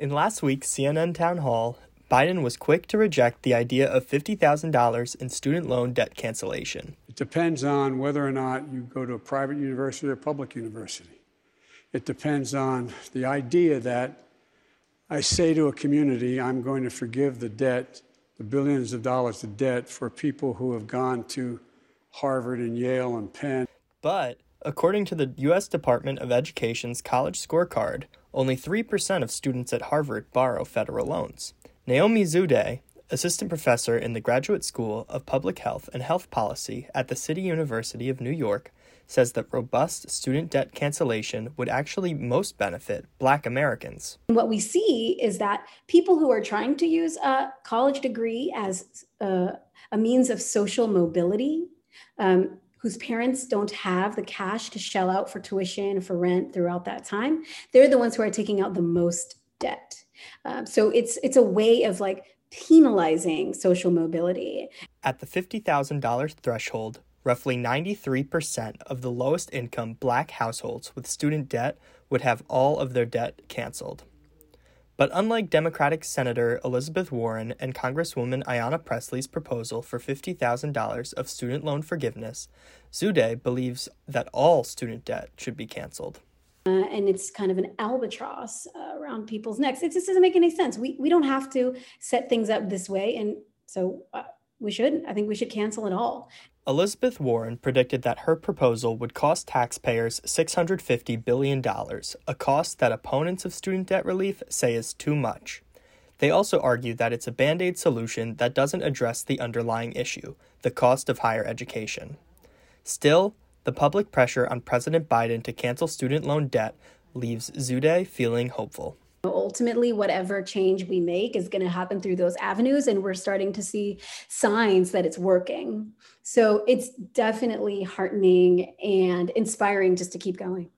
In last week's CNN town hall, Biden was quick to reject the idea of $50,000 in student loan debt cancellation. It depends on whether or not you go to a private university or a public university. It depends on the idea that I say to a community, I'm going to forgive the debt, the billions of dollars of debt for people who have gone to Harvard and Yale and Penn. But according to the U.S. Department of Education's college scorecard, only 3% of students at Harvard borrow federal loans. Naomi Zewde, assistant professor in the Graduate School of Public Health and Health Policy at the City University of New York, says that robust student debt cancellation would actually most benefit Black Americans. What we see is that people who are trying to use a college degree as a, a means of social mobility, um, whose parents don't have the cash to shell out for tuition, for rent throughout that time, they're the ones who are taking out the most debt. Um, so it's it's a way of like penalizing social mobility. At the $50,000 threshold, roughly 93% of the lowest income black households with student debt would have all of their debt canceled. But unlike Democratic Senator Elizabeth Warren and Congresswoman Ayanna Pressley's proposal for $50,000 of student loan forgiveness, Zewde believes that all student debt should be canceled. Uh, and it's kind of an albatross uh, around people's necks. It just doesn't make any sense. We, we don't have to set things up this way. And so uh, we should. I think we should cancel it all. Elizabeth Warren predicted that her proposal would cost taxpayers $650 billion, a cost that opponents of student debt relief say is too much. They also argue that it's a band aid solution that doesn't address the underlying issue, the cost of higher education. Still, the public pressure on President Biden to cancel student loan debt leaves Zewde feeling hopeful. Ultimately, whatever change we make is going to happen through those avenues, and we're starting to see signs that it's working. So it's definitely heartening and inspiring just to keep going.